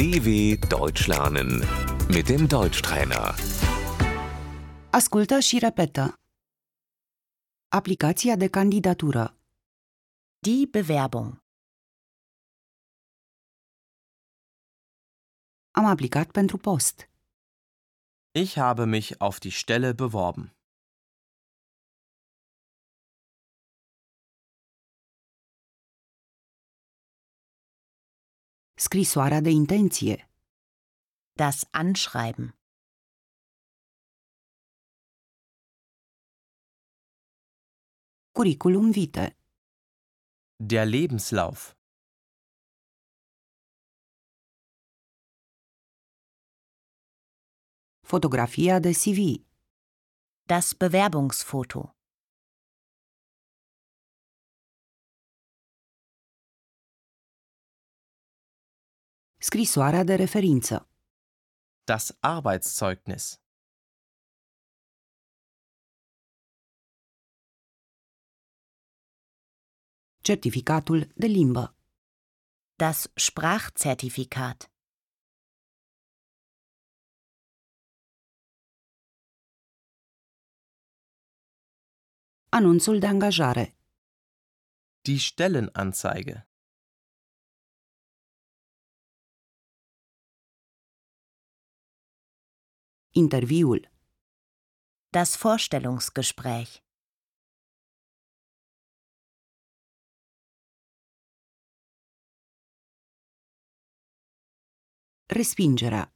DW Deutsch lernen mit dem Deutschtrainer. Ascultă și repetă. Aplicația de candidatură. Die Bewerbung. Am aplicat pentru post. Ich habe mich auf die Stelle beworben. Scrisoarea de intenție. Das Anschreiben. Curriculum vitae. Der Lebenslauf. Fotografia de CV. Das Bewerbungsfoto. Scrisoarea de referință. Das Arbeitszeugnis. Certificatul de limbă. Das Sprachzertifikat. Anunțul de angajare. Die Stellenanzeige. Interviul. Das Vorstellungsgespräch. Respingerea.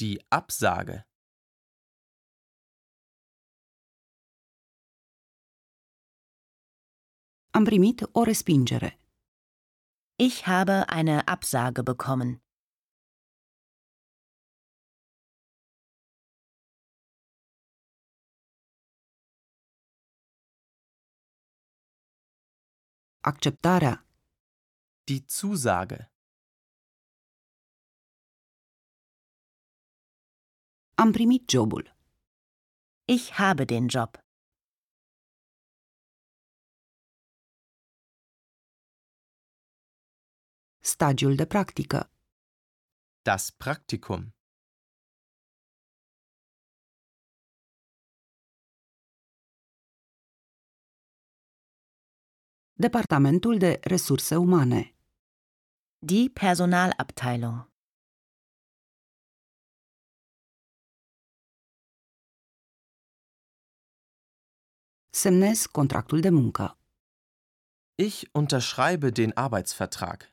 Die Absage. Am primit o respingere. Ich habe eine Absage bekommen. Acceptarea. Die Zusage. Am primit jobul. Ich habe den Job. Stagiul de practică. Das Praktikum. Departamentul de resurse umane. Die Personalabteilung. Semnez contractul de muncă. Ich unterschreibe den Arbeitsvertrag.